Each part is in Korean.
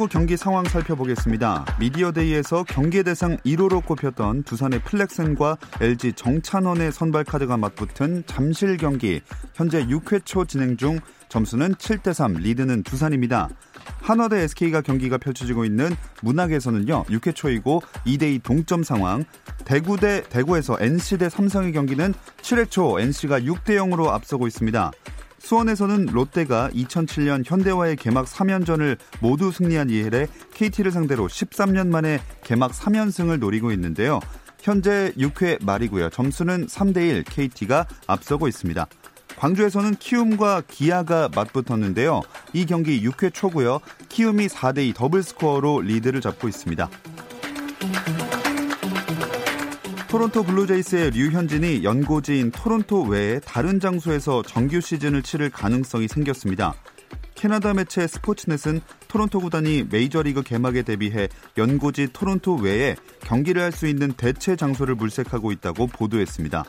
프로야구 경기 상황 살펴보겠습니다. 미디어데이에서 경기 대상 1호로 꼽혔던 두산의 플렉슨과 LG 정찬원의 선발 카드가 맞붙은 잠실 경기 현재 6회 초 진행 중 점수는 7대 3 리드는 두산입니다. 한화 대 SK가 경기가 펼쳐지고 있는 문학에서는요 6회 초이고 2대 2 동점 상황 대구 대 대구에서 NC 대 삼성의 경기는 7회 초 NC가 6대 0으로 앞서고 있습니다. 수원에서는 롯데가 2007년 현대와의 개막 3연전을 모두 승리한 이해에 KT를 상대로 13년 만에 개막 3연승을 노리고 있는데요. 현재 6회 말이고요. 점수는 3대1 KT가 앞서고 있습니다. 광주에서는 키움과 기아가 맞붙었는데요. 이 경기 6회 초고요. 키움이 4대2 더블 스코어로 리드를 잡고 있습니다. 토론토 블루제이스의 류현진이 연고지인 토론토 외에 다른 장소에서 정규 시즌을 치를 가능성이 생겼습니다. 캐나다 매체 스포츠넷은 토론토 구단이 메이저리그 개막에 대비해 연고지 토론토 외에 경기를 할 수 있는 대체 장소를 물색하고 있다고 보도했습니다.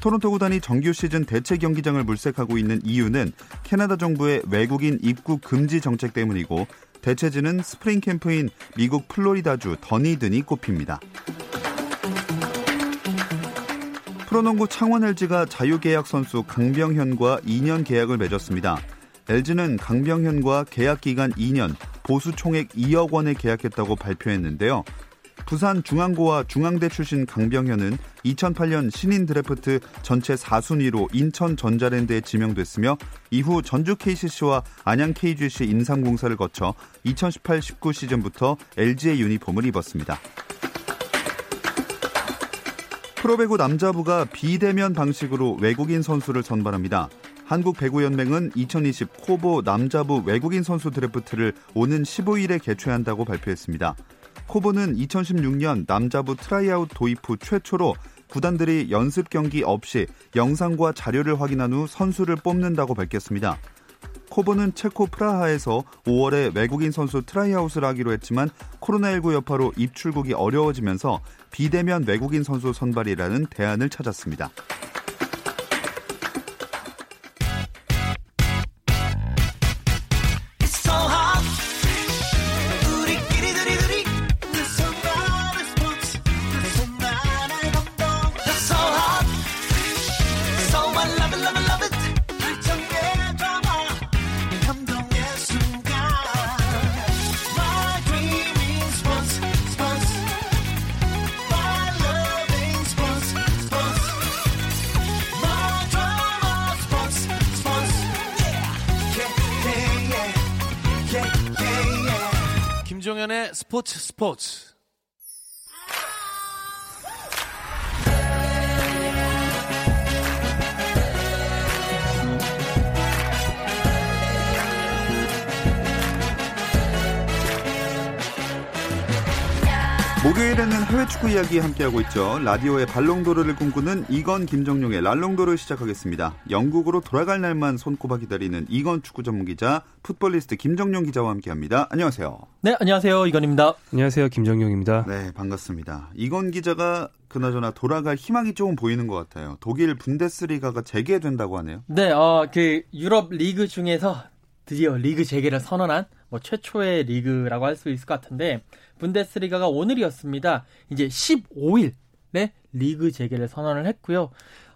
토론토 구단이 정규 시즌 대체 경기장을 물색하고 있는 이유는 캐나다 정부의 외국인 입국 금지 정책 때문이고 대체지는 스프링 캠프인 미국 플로리다주 더니든이 꼽힙니다. 프로농구 창원 LG가 자유계약 선수 강병현과 2년 계약을 맺었습니다. LG는 강병현과 계약 기간 2년, 보수 총액 2억 원에 계약했다고 발표했는데요. 부산 중앙고와 중앙대 출신 강병현은 2008년 신인 드래프트 전체 4순위로 인천 전자랜드에 지명됐으며 이후 전주 KCC와 안양 KGC 인삼공사를 거쳐 2018-19 시즌부터 LG의 유니폼을 입었습니다. 프로배구 남자부가 비대면 방식으로 외국인 선수를 선발합니다. 한국배구연맹은 2020 KOVO 남자부 외국인 선수 드래프트를 오는 15일에 개최한다고 발표했습니다. KOVO는 2016년 남자부 트라이아웃 도입 후 최초로 구단들이 연습 경기 없이 영상과 자료를 확인한 후 선수를 뽑는다고 밝혔습니다. KOVO는 체코 프라하에서 5월에 외국인 선수 트라이아웃을 하기로 했지만 코로나19 여파로 입출국이 어려워지면서 비대면 외국인 선수 선발이라는 대안을 찾았습니다. 김종현의 스포츠 스포츠. 목요일에는 해외 축구 이야기 함께하고 있죠. 라디오의 발롱도르를 꿈꾸는 이건 김정용의 랄롱도르 시작하겠습니다. 영국으로 돌아갈 날만 손꼽아 기다리는 이건 축구 전문 기자, 풋볼리스트 김정용 기자와 함께합니다. 안녕하세요. 네, 안녕하세요. 이건입니다. 안녕하세요. 김정용입니다. 네, 반갑습니다. 이건 기자가 그나저나 돌아갈 희망이 조금 보이는 것 같아요. 독일 분데스리가가 재개된다고 하네요. 네, 어, 그 유럽 리그 중에서 드디어 리그 재개를 선언한 뭐 최초의 리그라고 할 수 있을 것 같은데 분데스리가가 오늘이었습니다. 이제 15일에 리그 재개를 선언을 했고요.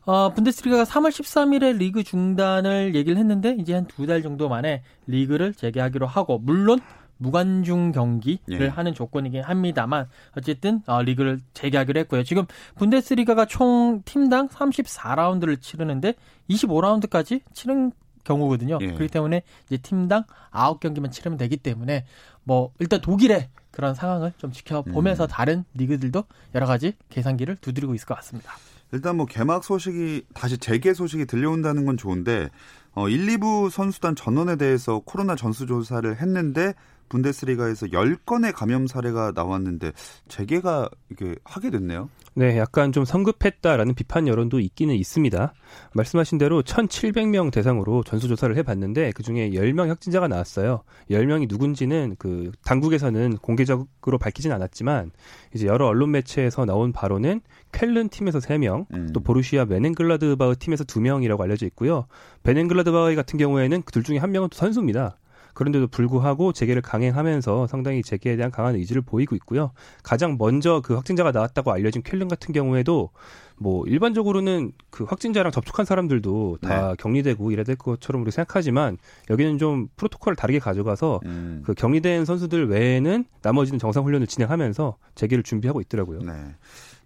어, 분데스리가가 3월 13일에 리그 중단을 얘기를 했는데 이제 한 두 달 정도 만에 리그를 재개하기로 하고 물론 무관중 경기를 예. 하는 조건이긴 합니다만 어쨌든 어, 리그를 재개하기로 했고요. 지금 분데스리가가 총 팀당 34라운드를 치르는데 25라운드까지 치른 경우거든요. 예. 그렇기 때문에 이제 팀당 9경기만 치르면 되기 때문에 뭐 일단 독일의 그런 상황을 좀 지켜보면서 음. 다른 리그들도 여러 가지 계산기를 두드리고 있을 것 같습니다. 일단 뭐 개막 소식이 다시 재개 소식이 들려온다는 건 좋은데 어 1, 2부 선수단 전원에 대해서 코로나 전수 조사를 했는데 분데스리가에서 10건의 감염 사례가 나왔는데 재개가 이게 하게 됐네요. 네, 약간 좀 성급했다라는 비판 여론도 있기는 있습니다. 말씀하신 대로 1,700명 대상으로 전수조사를 해봤는데 그중에 10명 확진자가 나왔어요. 10명이 누군지는 그 당국에서는 공개적으로 밝히진 않았지만 이제 여러 언론 매체에서 나온 바로는 쾰른 팀에서 3명, 음. 또 보루시아 메넨글라드바흐 팀에서 2명이라고 알려져 있고요. 베넨글라드바흐 같은 경우에는 그 둘 중에 한 명은 또 선수입니다. 그런데도 불구하고 재개를 강행하면서 상당히 재개에 대한 강한 의지를 보이고 있고요. 가장 먼저 그 확진자가 나왔다고 알려진 쾰른 같은 경우에도 뭐 일반적으로는 그 확진자랑 접촉한 사람들도 다 네. 격리되고 이래야 될 것처럼 우리 생각하지만 여기는 좀 프로토콜을 다르게 가져가서 음. 그 격리된 선수들 외에는 나머지는 정상 훈련을 진행하면서 재개를 준비하고 있더라고요. 네.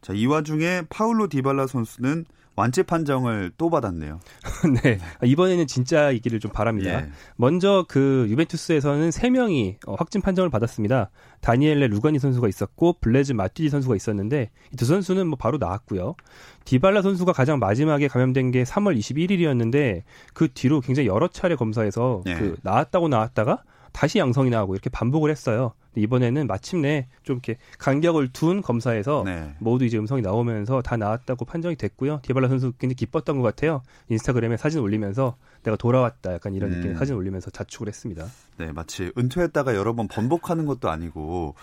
자, 이 와중에 파울로 디발라 선수는 완치 판정을 또 받았네요. 네. 이번에는 진짜이기를 좀 바랍니다. 예. 먼저 그 유벤투스에서는 3명이 어, 확진 판정을 받았습니다. 다니엘레 루가니 선수가 있었고 블레즈 마티디 선수가 있었는데 이 두 선수는 뭐 바로 나왔고요. 디발라 선수가 가장 마지막에 감염된 게 3월 21일이었는데 그 뒤로 굉장히 여러 차례 검사에서 예. 그 나왔다고 나왔다가 다시 양성이 나오고 이렇게 반복을 했어요. 이번에는 마침내 좀 이렇게 간격을 둔 검사에서 네. 모두 이제 음성이 나오면서 다 나왔다고 판정이 됐고요. 디발라 선수 굉장히 기뻤던 것 같아요. 인스타그램에 사진 올리면서 내가 돌아왔다 약간 이런 음. 느낌의 사진 올리면서 자축을 했습니다. 네, 마치 은퇴했다가 여러 번 번복하는 것도 아니고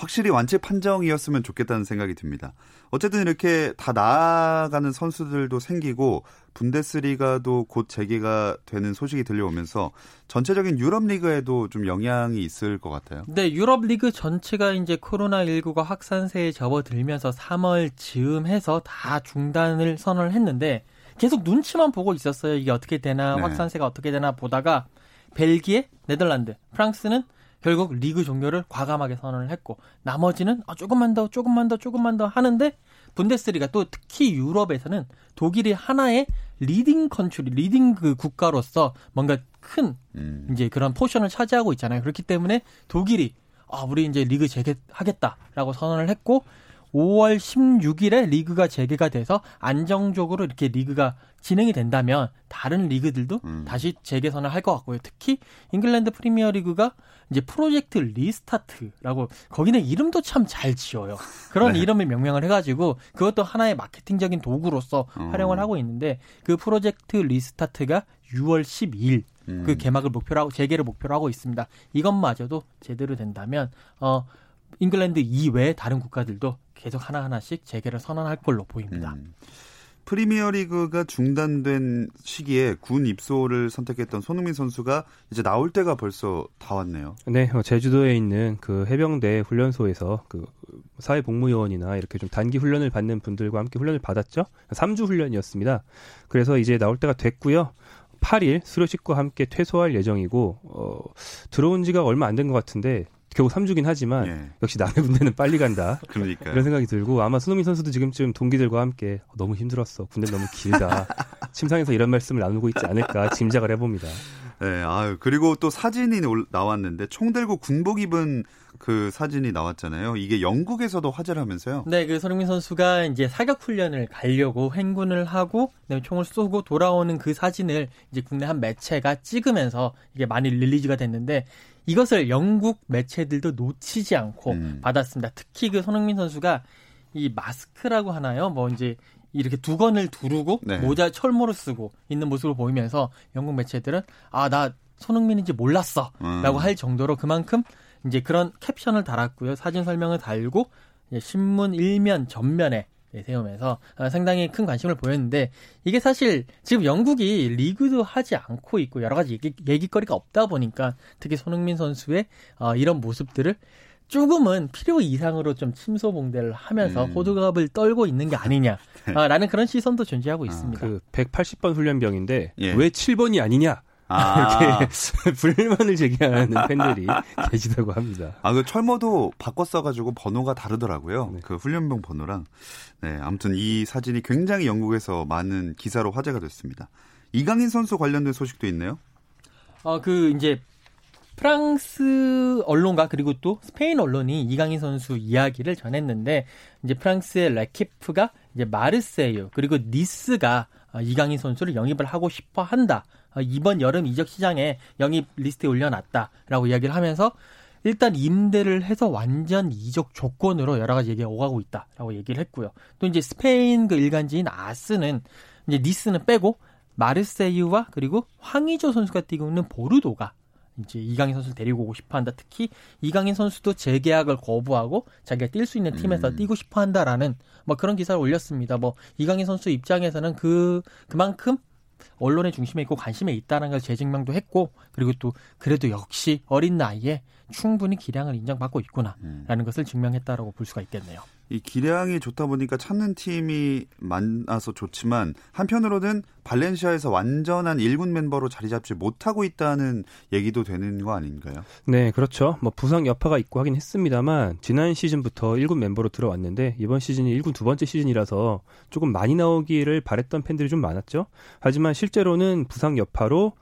확실히 완치 판정이었으면 좋겠다는 생각이 듭니다. 어쨌든 이렇게 다 나아가는 선수들도 생기고 분데스리가도 곧 재개가 되는 소식이 들려오면서 전체적인 유럽 리그에도 좀 영향이 있을 것 같아요. 네, 유럽 리그 전체가 이제 코로나 19가 확산세에 접어들면서 3월 즈음해서 다 중단을 선언을 했는데 계속 눈치만 보고 있었어요. 이게 어떻게 되나 네. 확산세가 어떻게 되나 보다가 벨기에, 네덜란드, 프랑스는 결국 리그 종료를 과감하게 선언을 했고 나머지는 아, 조금만 더 조금만 더 조금만 더 하는데 분데스리가 또 특히 유럽에서는 독일이 하나의 leading country, leading 그 국가로서 뭔가 큰 음. 이제 그런 포션을 차지하고 있잖아요. 그렇기 때문에 독일이 아, 우리 이제 리그 재개하겠다라고 선언을 했고 5월 16일에 리그가 재개가 돼서 안정적으로 이렇게 리그가 진행이 된다면 다른 리그들도 음. 다시 재개 선언을 할 것 같고요. 특히 잉글랜드 프리미어 리그가 이제 Project Restart라고 거기는 이름도 참 잘 지어요. 그런 네. 이름을 명명을 해가지고 그것도 하나의 마케팅적인 도구로서 어. 활용을 하고 있는데 그 Project Restart가 6월 12일 음. 그 개막을 목표로 하고 재개를 목표로 하고 있습니다. 이것마저도 제대로 된다면 어 잉글랜드 이외의 다른 국가들도 계속 하나하나씩 재개를 선언할 걸로 보입니다. 음. 프리미어리그가 중단된 시기에 군 입소를 선택했던 손흥민 선수가 이제 나올 때가 벌써 다 왔네요. 네, 어, 제주도에 있는 그 해병대 훈련소에서 그 사회복무요원이나 이렇게 좀 단기 훈련을 받는 분들과 함께 훈련을 받았죠. 3주 훈련이었습니다. 그래서 이제 나올 때가 됐고요. 8일 수료식과 함께 퇴소할 예정이고 어, 들어온 지가 얼마 안 된 것 같은데 겨우 3주긴 하지만 예. 역시 남의 군대는 빨리 간다. 그러니까 이런 생각이 들고 아마 손흥민 선수도 지금쯤 동기들과 함께 어, 너무 힘들었어. 군대 너무 길다. 침상에서 이런 말씀을 나누고 있지 않을까 짐작을 해봅니다. 네, 아유 그리고 또 사진이 나왔는데 총 들고 군복 입은 그 사진이 나왔잖아요. 이게 영국에서도 화제를 하면서요. 네, 그 손흥민 선수가 이제 사격 훈련을 가려고 행군을 하고 총을 쏘고 돌아오는 그 사진을 이제 국내 한 매체가 찍으면서 이게 많이 릴리즈가 됐는데 이것을 영국 매체들도 놓치지 않고 음. 받았습니다. 특히 그 손흥민 선수가 이 마스크라고 하나요? 뭐 이제 이렇게 두건을 두르고 네. 모자 철모를 쓰고 있는 모습을 보이면서 영국 매체들은 아 나 손흥민인지 몰랐어라고 음. 할 정도로 그만큼 이제 그런 캡션을 달았고요 사진 설명을 달고 신문 일면 전면에 네, 세우면서 어, 상당히 큰 관심을 보였는데 이게 사실 지금 영국이 리그도 하지 않고 있고 여러 가지 얘기, 얘기거리가 없다 보니까 특히 손흥민 선수의 어, 이런 모습들을 조금은 필요 이상으로 좀 침소봉대를 하면서 음. 호두갑을 떨고 있는 게 아니냐라는 그런 시선도 존재하고 있습니다. 아, 그 180번 훈련병인데 예. 왜 7번이 아니냐? 아. 이렇게 불만을 제기하는 팬들이 계시다고 합니다. 아, 그 철모도 바꿨어가지고 번호가 다르더라고요. 네. 그 훈련병 번호랑. 네, 아무튼 이 사진이 굉장히 영국에서 많은 기사로 화제가 됐습니다. 이강인 선수 관련된 소식도 있네요. 어, 그 이제 프랑스 언론과 그리고 또 스페인 언론이 이강인 선수 이야기를 전했는데 이제 프랑스의 레키프가 이제 마르세유 그리고 니스가 어, 이강인 선수를 영입을 하고 싶어 한다. 어, 이번 여름 이적 시장에 영입 리스트에 올려놨다라고 이야기를 하면서 일단 임대를 해서 완전 이적 조건으로 여러 가지 얘기가 오가고 있다라고 얘기를 했고요. 또 이제 스페인 그 일간지인 아스는 이제 니스는 빼고 마르세유와 그리고 황의조 선수가 뛰고 있는 보르도가 이제 이강인 선수를 데리고 오고 싶어 한다. 특히 이강인 선수도 재계약을 거부하고 자기가 뛸 수 있는 팀에서 음. 뛰고 싶어 한다라는 뭐 그런 기사를 올렸습니다. 뭐 이강인 선수 입장에서는 그 그만큼 언론의 중심에 있고 관심에 있다는 걸 재증명도 했고 그리고 또 그래도 역시 어린 나이에 충분히 기량을 인정받고 있구나라는 음. 것을 증명했다라고 볼 수가 있겠네요. 이 기량이 좋다 보니까 찾는 팀이 많아서 좋지만 한편으로는 발렌시아에서 완전한 1군 멤버로 자리 잡지 못하고 있다는 얘기도 되는 거 아닌가요? 네, 그렇죠. 뭐 부상 여파가 있고 하긴 했습니다만 지난 시즌부터 1군 멤버로 들어왔는데 이번 시즌이 1군 두 번째 시즌이라서 조금 많이 나오기를 바랬던 팬들이 좀 많았죠. 하지만 실제로는 부상 여파로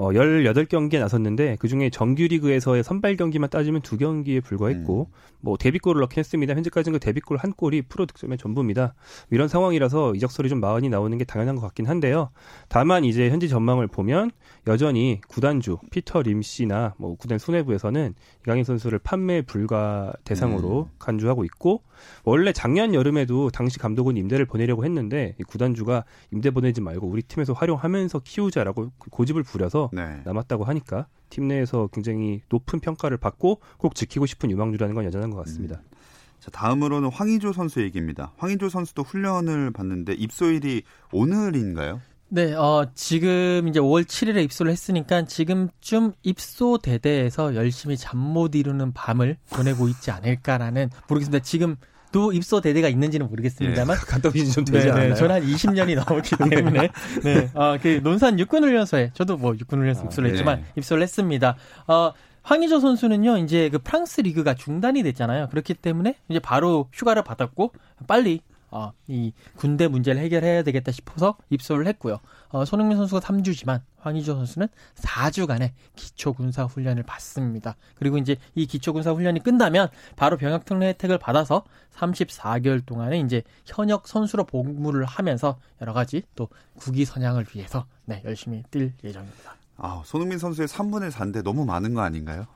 어 18경기에 나섰는데 그중에 정규리그에서의 선발 경기만 따지면 두 경기에 불과했고 음. 뭐 데뷔골을 넣긴 했습니다. 현재까지는 그 데뷔골 한 골이 프로 득점의 전부입니다. 이런 상황이라서 이적설이 좀 많이 나오는 게 당연한 것 같긴 한데요. 다만 이제 현지 전망을 보면 여전히 구단주 피터 림 씨나 뭐 구단 손해부에서는 이강인 선수를 판매 불가 대상으로 음. 간주하고 있고 원래 작년 여름에도 당시 감독은 임대를 보내려고 했는데 구단주가 임대 보내지 말고 우리 팀에서 활용하면서 키우자라고 고집을 부려서 네. 남았다고 하니까 팀 내에서 굉장히 높은 평가를 받고 꼭 지키고 싶은 유망주라는 건 여전한 것 같습니다. 음. 자, 다음으로는 황희조 선수 얘기입니다. 황희조 선수도 훈련을 받는데 입소일이 오늘인가요? 네, 어, 지금 이제 5월 7일에 입소를 했으니까 지금쯤 입소 대대에서 열심히 잠 못 이루는 밤을 보내고 있지 않을까라는 모르겠습니다. 지금 또 입소 대대가 있는지는 모르겠습니다만 네, 갔다 오신 좀 되지 네, 않나요? 저는 한 20년이 넘었기 때문에 네, 어, 그 논산 육군훈련소에 저도 뭐 육군훈련소 아, 입소를 했지만 네. 입소를 했습니다. 어, 황희조 선수는요, 이제 그 프랑스 리그가 중단이 됐잖아요. 그렇기 때문에 이제 바로 휴가를 받았고 빨리 어, 이 군대 문제를 해결해야 되겠다 싶어서 입소를 했고요. 어, 손흥민 선수가 3주지만 황희조 선수는 4주간의 기초 군사 훈련을 받습니다. 그리고 이제 이 기초 군사 훈련이 끝나면 바로 병역 특례 혜택을 받아서 34개월 동안에 이제 현역 선수로 복무를 하면서 여러 가지 또 국위 선양을 위해서 네, 열심히 뛸 예정입니다. 아, 손흥민 선수의 3분의 4인데 너무 많은 거 아닌가요?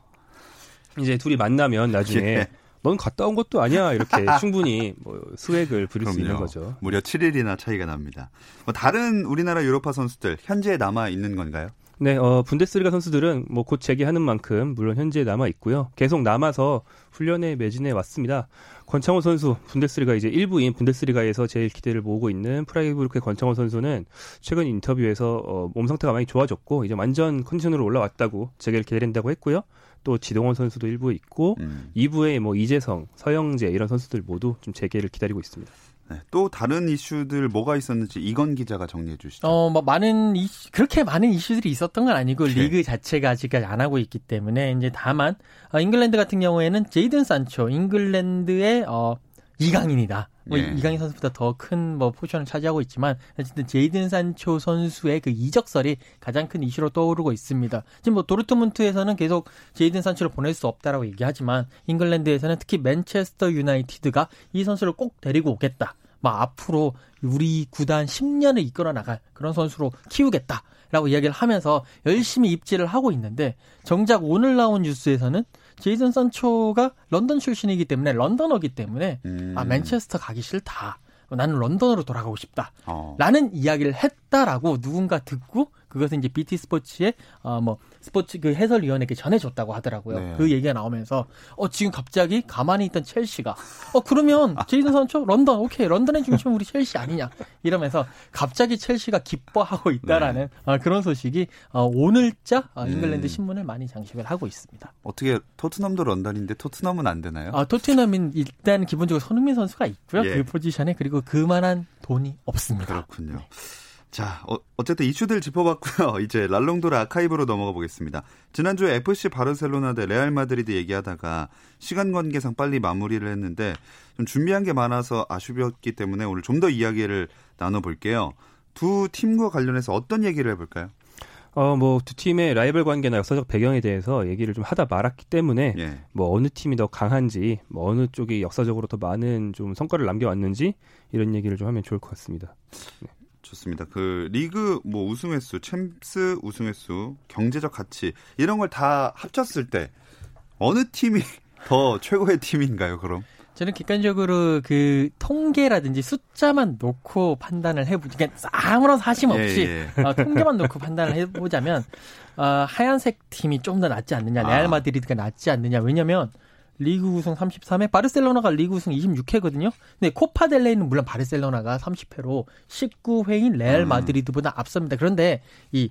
이제 둘이 만나면 나중에 예. 넌 갔다 온 것도 아니야 이렇게 충분히 뭐 수액을 부릴 그럼요. 수 있는 거죠. 무려 7일이나 차이가 납니다. 뭐 다른 우리나라 유로파 선수들 현재 남아 있는 건가요? 네, 어, 분데스리가 선수들은 뭐 곧 재개하는 만큼 물론 현재 남아 있고요. 계속 남아서 훈련에 매진해 왔습니다. 권창호 선수, 분데스리가 이제 1부인 분데스리가에서 제일 기대를 모으고 있는 프라이브르크의 권창호 선수는 최근 인터뷰에서 어, 몸 상태가 많이 좋아졌고 이제 완전 컨디션으로 올라왔다고 재개를 기다린다고 했고요. 또 지동원 선수도 일부에 있고 음. 2부에 뭐 이재성, 서영재 이런 선수들 모두 좀 재개를 기다리고 있습니다. 네, 또 다른 이슈들 뭐가 있었는지 이건 기자가 정리해 주시죠. 어, 뭐 많은 이슈, 그렇게 많은 이슈들이 있었던 건 아니고 네. 리그 자체가 아직까지 안 하고 있기 때문에 이제 다만 어, 잉글랜드 같은 경우에는 제이든 산초 잉글랜드의 어 이강인이다. 뭐 예. 이강인 선수보다 더 큰 뭐 포지션을 차지하고 있지만 어쨌든 제이든 산초 선수의 그 이적설이 가장 큰 이슈로 떠오르고 있습니다. 지금 뭐 도르트문트에서는 계속 제이든 산초를 보낼 수 없다라고 얘기하지만 잉글랜드에서는 특히 맨체스터 유나이티드가 이 선수를 꼭 데리고 오겠다. 뭐 앞으로 우리 구단 10년을 이끌어 나갈 그런 선수로 키우겠다. 라고 이야기를 하면서 열심히 입지를 하고 있는데 정작 오늘 나온 뉴스에서는 제이든 산초가 런던 출신이기 때문에 Londoner기 때문에 음. 아 맨체스터 가기 싫다. 나는 런던으로 돌아가고 싶다. 어. 라는 이야기를 했 다라고 누군가 듣고 그것은 이제 BT 스포츠의 어뭐 스포츠 그 해설위원에게 전해줬다고 하더라고요. 네. 그 얘기가 나오면서 어 지금 갑자기 가만히 있던 첼시가 어 그러면 제이든 선수 런던 오케이 런던의 중심은 우리 첼시 아니냐 이러면서 갑자기 첼시가 기뻐하고 있다라는 네. 어, 그런 소식이 어, 오늘자 어, 잉글랜드 음. 신문을 많이 장식을 하고 있습니다. 어떻게 토트넘도 런던인데 토트넘은 안 되나요? 아 토트넘은 일단 기본적으로 손흥민 선수가 있고요. 예. 그 포지션에 그리고 그만한 돈이 없습니다. 그렇군요. 네. 자, 어, 쨌든 이슈들 짚어봤고요. 이제 발롱도르 아카이브로 넘어가 보겠습니다. 지난주에 FC 바르셀로나 대 레알 마드리드 얘기하다가 시간 관계상 빨리 마무리를 했는데 좀 준비한 게 많아서 아쉬웠기 때문에 오늘 좀 더 이야기를 나눠볼게요. 두 팀과 관련해서 어떤 얘기를 해볼까요? 어, 뭐, 두 팀의 라이벌 관계나 역사적 배경에 대해서 얘기를 좀 하다 말았기 때문에, 예. 뭐, 어느 팀이 더 강한지, 뭐, 어느 쪽이 역사적으로 더 많은 좀 성과를 남겨왔는지, 이런 얘기를 좀 하면 좋을 것 같습니다. 좋습니다. 그 리그 뭐 우승 횟수, 챔스 우승 횟수, 경제적 가치 이런 걸 다 합쳤을 때 어느 팀이 더 최고의 팀인가요? 그럼 저는 객관적으로 그 통계라든지 숫자만 놓고 판단을 해보지, 그러니까 아무런 사심 없이 예, 예. 어, 통계만 놓고 판단을 해보자면 어, 하얀색 팀이 좀 더 낫지 않느냐, 레알 아. 마드리드가 낫지 않느냐. 왜냐면 리그 우승 33회, 바르셀로나가 리그 우승 26회거든요. 근데 코파 델레이는 물론 바르셀로나가 30회로 19회인 레알 음. 마드리드보다 앞섭니다. 그런데 이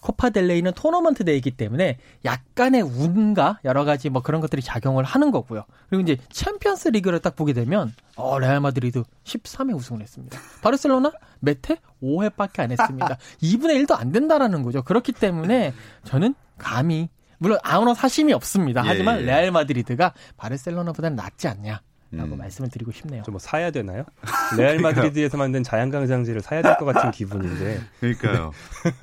코파 델레이는 토너먼트 대회이기 때문에 약간의 운과 여러 가지 뭐 그런 것들이 작용을 하는 거고요. 그리고 이제 챔피언스 리그를 딱 보게 되면 어 레알 마드리드 13회 우승을 했습니다. 바르셀로나 몇 회? 5회밖에 안 했습니다. 2분의 1도 안 된다라는 거죠. 그렇기 때문에 저는 감히 물론 아무런 사심이 없습니다. 예, 하지만 예. 레알 마드리드가 바르셀로나보다는 낫지 않냐 라고 음. 말씀을 드리고 싶네요. 좀 뭐 사야 되나요? 레알 마드리드에서 만든 자양강장제를 사야 될 것 같은 기분인데, 그러니까요.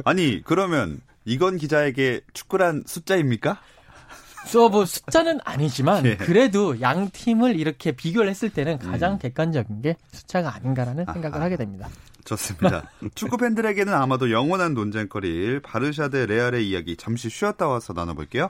아니 그러면 이건 기자에게 축구란 숫자입니까? 뭐 숫자는 아니지만 예. 그래도 양 팀을 이렇게 비교를 했을 때는 가장 음. 객관적인 게 숫자가 아닌가라는 아하. 생각을 하게 됩니다. 좋습니다. 축구 팬들에게는 아마도 영원한 논쟁거리일 바르샤 대 레알의 이야기 잠시 쉬었다 와서 나눠볼게요.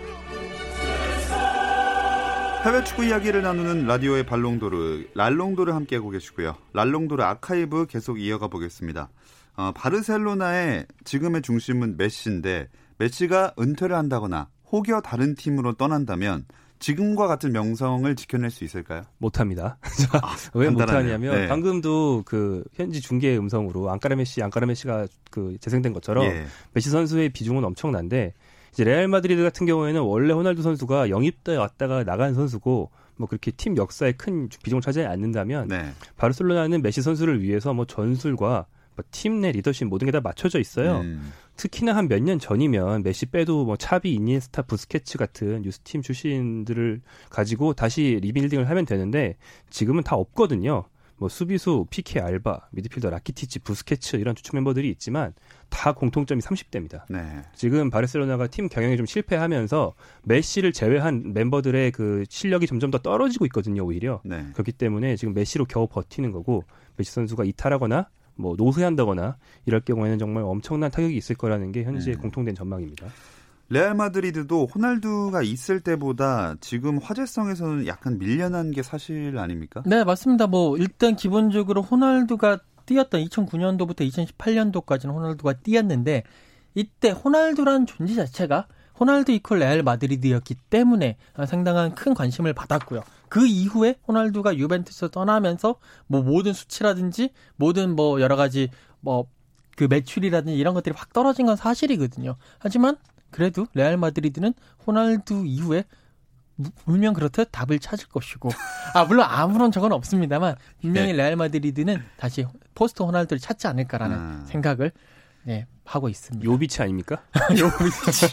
해외 축구 이야기를 나누는 라디오의 발롱도르, 랄롱도르 함께하고 계시고요. 랄롱도르 아카이브 계속 이어가 보겠습니다. 어, 바르셀로나의 지금의 중심은 메시인데 메시가 은퇴를 한다거나 혹여 다른 팀으로 떠난다면 지금과 같은 명성을 지켜낼 수 있을까요? 못합니다. 왜 간단하네요. 못하냐면, 네. 방금도 그 현지 중계 음성으로 encara 메시, encara 메시가 그 재생된 것처럼, 예. 메시 선수의 비중은 엄청난데 이제 레알 마드리드 같은 경우에는 원래 호날두 선수가 영입돼 왔다가 나간 선수고 뭐 그렇게 팀 역사에 큰 비중을 차지하지 않는다면 네. 바르셀로나는 메시 선수를 위해서 뭐 전술과 뭐 팀 내 리더십 모든 게 다 맞춰져 있어요. 음, 특히나 한 몇 년 전이면 메시 빼도 뭐 차비, 이니에스타, 부스케츠 같은 유스팀 출신들을 가지고 다시 리빌딩을 하면 되는데 지금은 다 없거든요. 뭐 수비수, 피케, 알바, 미드필더 라키티치, 부스케츠 이런 주축 멤버들이 있지만 다 공통점이 30대입니다. 네. 지금 바르셀로나가 팀 경영이 좀 실패하면서 메시를 제외한 멤버들의 그 실력이 점점 더 떨어지고 있거든요, 오히려. 네. 그렇기 때문에 지금 메시로 겨우 버티는 거고 메시 선수가 이탈하거나 뭐 노쇠한다거나 이럴 경우에는 정말 엄청난 타격이 있을 거라는 게 현지의 네. 공통된 전망입니다. 레알 마드리드도 호날두가 있을 때보다 지금 화제성에서는 약간 밀려난 게 사실 아닙니까? 네, 맞습니다. 뭐 일단 기본적으로 호날두가 뛰었던 2009년도부터 2018년도까지는 호날두가 뛰었는데 이때 호날두란 존재 자체가 호날두 이퀄 레알 마드리드였기 때문에 상당한 큰 관심을 받았고요. 그 이후에 호날두가 유벤투스 떠나면서 뭐 모든 수치라든지 모든 뭐 여러 가지 뭐 그 매출이라든지 이런 것들이 확 떨어진 건 사실이거든요. 하지만 그래도 레알 마드리드는 호날두 이후에 물면 그렇듯 답을 찾을 것이고 아 물론 아무런 적은 없습니다만 분명히 네. 레알 마드리드는 다시 포스트 호날두를 찾지 않을까라는 아. 생각을 네, 하고 있습니다. 요비치 아닙니까? 요비치.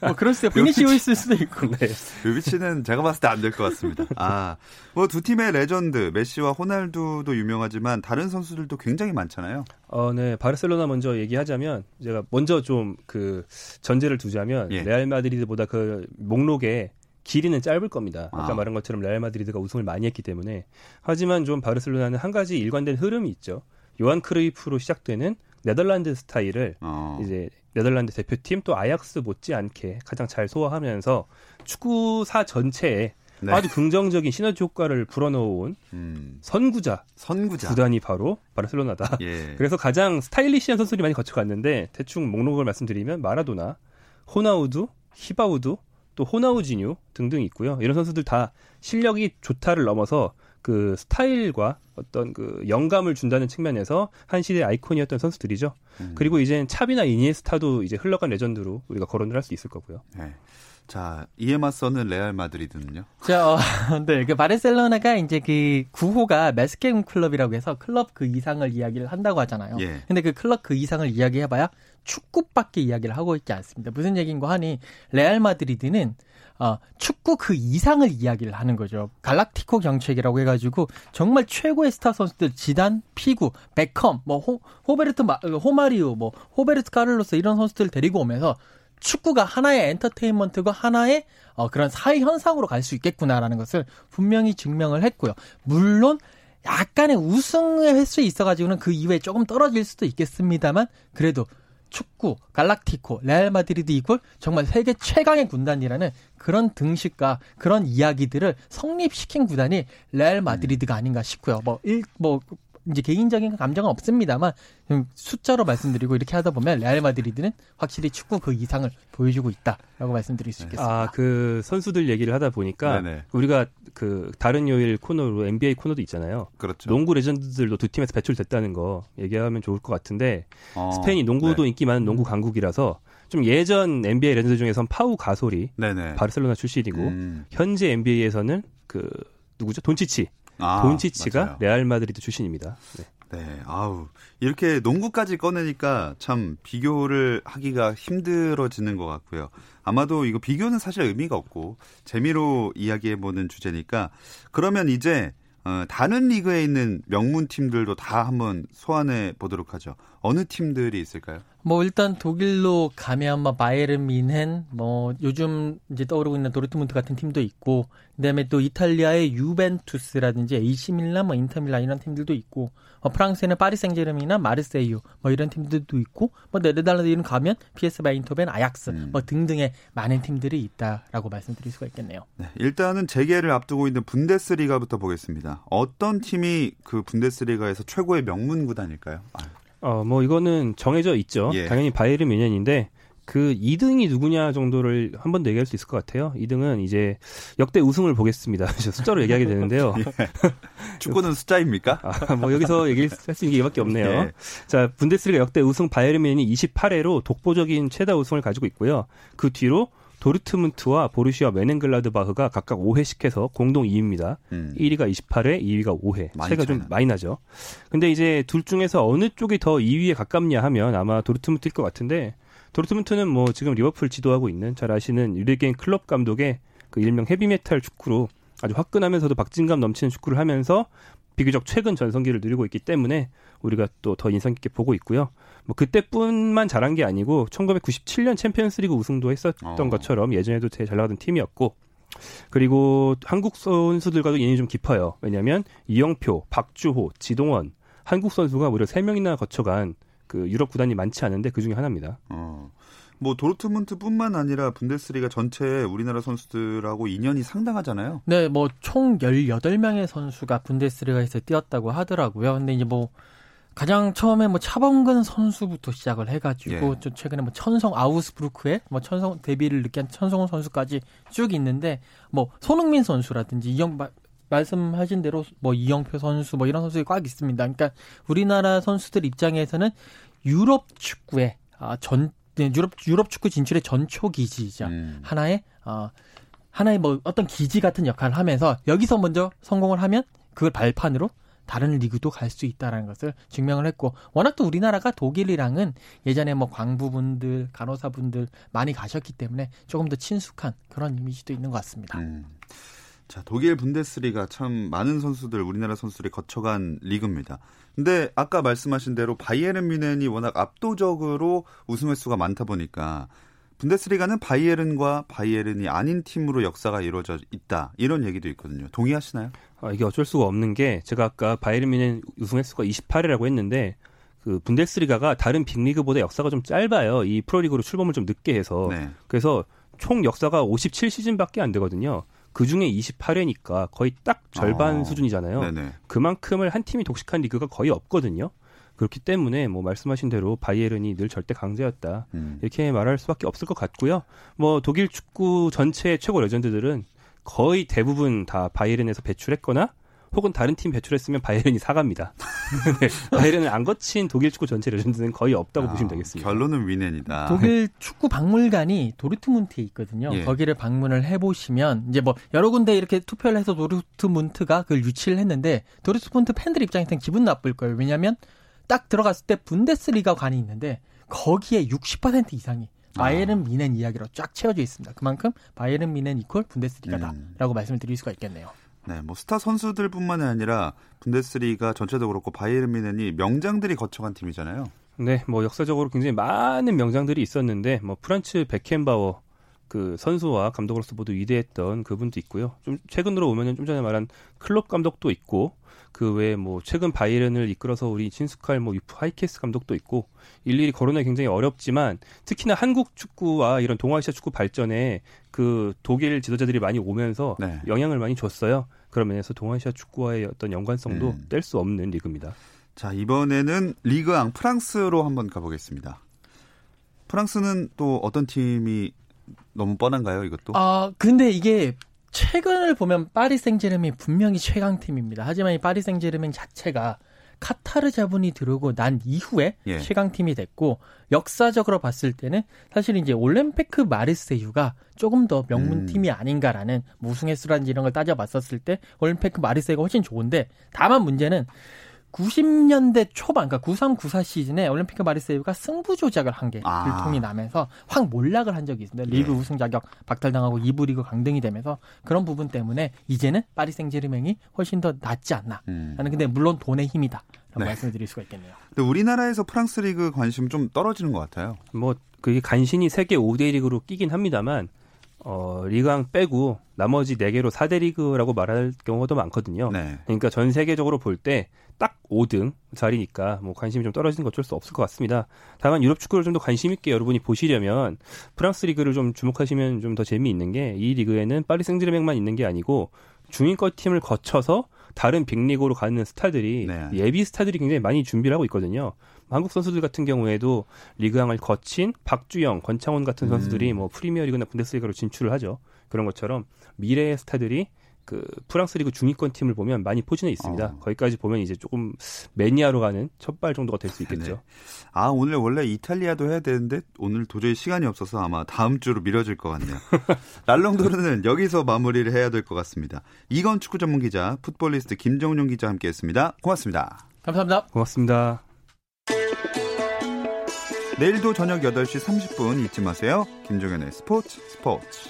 뭐 그럴 수도 있고 비니시오일 수도 있고. 네. 요비치는 제가 봤을 때 안 될 것 같습니다. 아, 뭐 두 팀의 레전드 메시와 호날두도 유명하지만 다른 선수들도 굉장히 많잖아요. 어, 네. 바르셀로나 먼저 얘기하자면 제가 먼저 좀 그 전제를 두자면 예. 레알 마드리드보다 그 목록에 길이는 짧을 겁니다. 아까 아. 말한 것처럼 레알 마드리드가 우승을 많이 했기 때문에 하지만 좀 바르셀로나는 한 가지 일관된 흐름이 있죠. 요한 크루이프로 시작되는 네덜란드 스타일을 어, 이제 네덜란드 대표팀 또 아약스 못지않게 가장 잘 소화하면서 축구사 전체에 네. 아주 긍정적인 시너지 효과를 불어넣어온 음, 선구자 선구자. 구단이 바로 바르셀로나다. 예. 그래서 가장 스타일리시한 선수들이 많이 거쳐갔는데 대충 목록을 말씀드리면 마라도나, 호나우두, 히바우두, 또 호나우지뉴 등등 있고요. 이런 선수들 다 실력이 좋다를 넘어서 그 스타일과 어떤 그 영감을 준다는 측면에서 한 시대의 아이콘이었던 선수들이죠. 음. 그리고 이젠 차비나 이니에스타도 이제 흘러간 레전드로 우리가 거론을 할 수 있을 거고요. 네. 자, 이에 맞서는 레알 마드리드는요? 자, 어, 네, 그 바르셀로나가 이제 그 구호가 més que un club이라고 해서 클럽 그 이상을 이야기를 한다고 하잖아요. 예. 근데 그 클럽 그 이상을 이야기해봐야 축구밖에 이야기를 하고 있지 않습니다. 무슨 얘기인가 하니 레알 마드리드는 어, 축구 그 이상을 이야기를 하는 거죠. 갈락티코 정책이라고 해가지고 정말 최고의 스타 선수들 지단, 피구, 베컴, 뭐 호, 호베르트 마, 호마리오, 뭐 호베르트 카를로스 이런 선수들 데리고 오면서 축구가 하나의 엔터테인먼트고 하나의 어, 그런 사회 현상으로 갈 수 있겠구나라는 것을 분명히 증명을 했고요. 물론 약간의 우승의 횟수 있어가지고는 그 이후에 조금 떨어질 수도 있겠습니다만 그래도 축구, 갈락티코, 레알 마드리드 equal 정말 세계 최강의 군단이라는 그런 등식과 그런 이야기들을 성립시킨 구단이 레알 마드리드가 아닌가 싶고요. 뭐, 일, 뭐, 이제 개인적인 감정은 없습니다만 숫자로 말씀드리고 이렇게 하다 보면 레알 마드리드는 확실히 축구 그 이상을 보여주고 있다라고 말씀드릴 수 있겠습니다. 아, 그 선수들 얘기를 하다 보니까 네네. 우리가 그 다른 요일 코너로 NBA 코너도 있잖아요. 그렇죠. 농구 레전드들도 두 팀에서 배출됐다는 거 얘기하면 좋을 것 같은데 어, 스페인이 농구도 네. 인기 많은 농구 강국이라서 좀 예전 NBA 레전드 중에선 파우 가솔이 네네. 바르셀로나 출신이고 음. 현재 NBA에서는 그 누구죠? 돈치치. 아, 돈치치가 맞아요. 레알 마드리드 출신입니다. 네. 네, 아우 이렇게 농구까지 꺼내니까 참 비교를 하기가 힘들어지는 것 같고요. 아마도 이거 비교는 사실 의미가 없고 재미로 이야기해보는 주제니까 그러면 이제 어, 다른 리그에 있는 명문 팀들도 다 한번 소환해 보도록 하죠. 어느 팀들이 있을까요? 뭐 일단 독일로 가면 뭐 바이에른 민헨 뭐 요즘 이제 떠오르고 있는 도르트문트 같은 팀도 있고 그다음에 또 이탈리아의 유벤투스라든지 AC 밀란 뭐 인터 밀란 이런 팀들도 있고 뭐 프랑스에는 파리 생제르맹이나 마르세유 뭐 이런 팀들도 있고 뭐 네덜란드에는 가면 PS 바인토벤 아약스 음. 뭐 등등의 많은 팀들이 있다라고 말씀드릴 수가 있겠네요. 네, 일단은 재개를 앞두고 있는 분데스리가부터 보겠습니다. 어떤 팀이 그 분데스리가에서 최고의 명문 구단일까요? 아, 어, 뭐 이거는 정해져 있죠. 예. 당연히 바이에른 뮌헨인데 그 2등이 누구냐 정도를 한 번 더 얘기할 수 있을 것 같아요. 2등은 이제 역대 우승을 보겠습니다. 숫자로 얘기하게 되는데요. 축구는 숫자입니까? 아, 뭐 여기서 얘기할 수 있는 게 이밖에 없네요. 예. 자, 분데스리가 역대 우승 바이에른 뮌헨이 28회로 독보적인 최다 우승을 가지고 있고요. 그 뒤로 도르트문트와 보르시아 메넨글라드바흐가 각각 5회씩 해서 공동 2위입니다. 음. 1위가 28회, 2위가 5회. 많이 차이가 좀. 많이 나죠. 근데 이제 둘 중에서 어느 쪽이 더 2위에 가깝냐 하면 아마 도르트문트일 것 같은데 도르트문트는 뭐 지금 리버풀 지도하고 있는 잘 아시는 유리겐 클럽 감독의 그 일명 헤비메탈 축구로 아주 화끈하면서도 박진감 넘치는 축구를 하면서 비교적 최근 전성기를 누리고 있기 때문에 우리가 또 더 인상 깊게 보고 있고요. 뭐 그때뿐만 잘한 게 아니고 1997년 챔피언스리그 우승도 했었던 어. 것처럼 예전에도 되게 잘 나가던 팀이었고 그리고 한국 선수들과도 인연이 좀 깊어요. 왜냐하면 이영표, 박주호, 지동원 한국 선수가 무려 3명이나 거쳐간 그 유럽 구단이 많지 않은데 그 중에 하나입니다. 어. 뭐 도르트문트뿐만 아니라 분데스리가 전체에 우리나라 선수들하고 인연이 상당하잖아요. 네, 뭐 총 18명의 선수가 분데스리가에서 뛰었다고 하더라고요. 근데 이제 뭐 가장 처음에 뭐 차범근 선수부터 시작을 해가지고 예. 좀 최근에 뭐 천성 아우스부르크에 뭐 천성 데뷔를 한 천성훈 선수까지 쭉 있는데 뭐 손흥민 선수라든지 이영 마- 말씀하신 대로 뭐 이영표 선수 뭐 이런 선수들이 꽉 있습니다. 그러니까 우리나라 선수들 입장에서는 유럽 축구의 아, 전 네, 유럽 유럽 축구 진출의 전초 기지이자 음. 하나의 어 하나의 뭐 어떤 기지 같은 역할을 하면서 여기서 먼저 성공을 하면 그걸 발판으로 다른 리그도 갈 수 있다라는 것을 증명을 했고 워낙 또 우리나라가 독일이랑은 예전에 뭐 광부분들 간호사분들 많이 가셨기 때문에 조금 더 친숙한 그런 이미지도 있는 것 같습니다. 음. 자, 독일 분데스리가 참 많은 선수들, 우리나라 선수들이 거쳐간 리그입니다. 근데 아까 말씀하신 대로 바이에른 뮌헨이 워낙 압도적으로 우승 횟수가 많다 보니까 분데스리가는 바이에른과 바이에른이 아닌 팀으로 역사가 이루어져 있다. 이런 얘기도 있거든요. 동의하시나요? 아, 이게 어쩔 수가 없는 게 제가 아까 바이에른 뮌헨 우승 횟수가 28회라고 했는데 그 분데스리가가 다른 빅리그보다 역사가 좀 짧아요. 이 프로리그로 출범을 좀 늦게 해서 네. 그래서 총 역사가 57시즌밖에 안 되거든요. 그 중에 28회니까 거의 딱 절반 어, 수준이잖아요. 네네. 그만큼을 한 팀이 독식한 리그가 거의 없거든요. 그렇기 때문에 뭐 말씀하신 대로 바이에른이 늘 절대 강자였다. 음. 이렇게 말할 수밖에 없을 것 같고요. 뭐 독일 축구 전체 최고 레전드들은 거의 대부분 다 바이에른에서 배출했거나 혹은 다른 팀 배출했으면 바이에른이 사갑니다. 네, 바이에른을 안 거친 독일 축구 전체 레전드는 거의 없다고 아, 보시면 되겠습니다. 결론은 뮌헨이다. 독일 축구 박물관이 도르트문트에 있거든요. 예. 거기를 방문을 해보시면 이제 뭐 여러 군데 이렇게 투표를 해서 도르트문트가 그걸 유치를 했는데 도르트문트 팬들 입장에서는 기분 나쁠 거예요. 왜냐하면 딱 들어갔을 때 분데스리가 관이 있는데 거기에 60% 이상이 바이에른 뮌헨 이야기로 쫙 채워져 있습니다. 그만큼 바이에른 뮌헨 equal 분데스리가다라고 말씀을 드릴 수가 있겠네요. 네, 뭐 스타 선수들뿐만이 아니라 분데스리가 전체적으로 그렇고 바이에른 뮌헨이 명장들이 거쳐간 팀이잖아요. 네, 뭐 역사적으로 굉장히 많은 명장들이 있었는데 뭐 프란츠 베켄바워 그 선수와 감독으로서 모두 위대했던 그분도 있고요. 좀 최근으로 오면은 좀 전에 말한 클롭 감독도 있고 그 외에 뭐 최근 바이에른을 이끌어서 우리 친숙할 뭐 유프 하인케스 감독도 있고 일일이 거론하기 굉장히 어렵지만 특히나 한국 축구와 이런 동아시아 축구 발전에 그 독일 지도자들이 많이 오면서 네. 영향을 많이 줬어요. 그런 면에서 동아시아 축구와의 어떤 연관성도 음. 뗄수 없는 리그입니다. 자, 이번에는 리그앙 프랑스로 한번 가보겠습니다. 프랑스는 또 어떤 팀이 너무 뻔한가요, 이것도? 아, 근데 이게 최근을 보면 파리 생제르맹이 분명히 최강 팀입니다. 하지만 이 파리 생제르맹 자체가 카타르 자본이 들어오고 난 이후에 예. 최강 팀이 됐고 역사적으로 봤을 때는 사실 이제 올림피크 마르세유가 조금 더 명문 팀이 음. 아닌가라는 뭐 우승 횟수라든지 이런 걸 따져봤었을 때 올림피크 마르세유가 훨씬 좋은데 다만 문제는 90년대 초반, 그러니까 93, 94 시즌에 올림피크 마르세유가 승부 조작을 한게 아. 들통이 나면서 확 몰락을 한 적이 있습니다. 리그 예. 우승 자격 박탈당하고 2부 리그 강등이 되면서 그런 부분 때문에 이제는 파리 생제르맹이 훨씬 더 낫지 않나. 음. 나는 근데 물론 돈의 힘이다. 라고 네. 말씀을 드릴 수가 있겠네요. 근데 우리나라에서 프랑스 리그 관심 좀 떨어지는 것 같아요. 뭐 그게 간신히 세계 5대 리그로 끼긴 합니다만 어, 리그앙 빼고 나머지 4개로 4대 리그라고 말할 경우가 더 많거든요. 네. 그러니까 전 세계적으로 볼 때 딱 5등 자리니까 뭐 관심이 좀 떨어지는 건 어쩔 수 없을 것 같습니다. 다만 유럽 축구를 좀 더 관심 있게 여러분이 보시려면 프랑스 리그를 좀 주목하시면 좀 더 재미있는 게 이 리그에는 파리 생제르맹만 있는 게 아니고 중위권 팀을 거쳐서 다른 빅리그로 가는 스타들이 네. 예비 스타들이 굉장히 많이 준비를 하고 있거든요. 한국 선수들 같은 경우에도 리그왕을 거친 박주영, 권창훈 같은 선수들이 음. 뭐 프리미어리그나 분데스리가로 진출을 하죠. 그런 것처럼 미래의 스타들이 그 프랑스 리그 중위권 팀을 보면 많이 포진해 있습니다. 어. 거기까지 보면 이제 조금 매니아로 가는 첫발 정도가 될 수 있겠죠. 네. 아, 오늘 원래 이탈리아도 해야 되는데 오늘 도저히 시간이 없어서 아마 다음 주로 미뤄질 것 같네요. 랄롱도르는 여기서 마무리를 해야 될 것 같습니다. 이건 축구 전문 기자, 풋볼리스트 김정용 기자 함께 했습니다. 고맙습니다. 감사합니다. 고맙습니다. 내일도 저녁 8시 30분 잊지 마세요. 김종현의 스포츠 스포츠.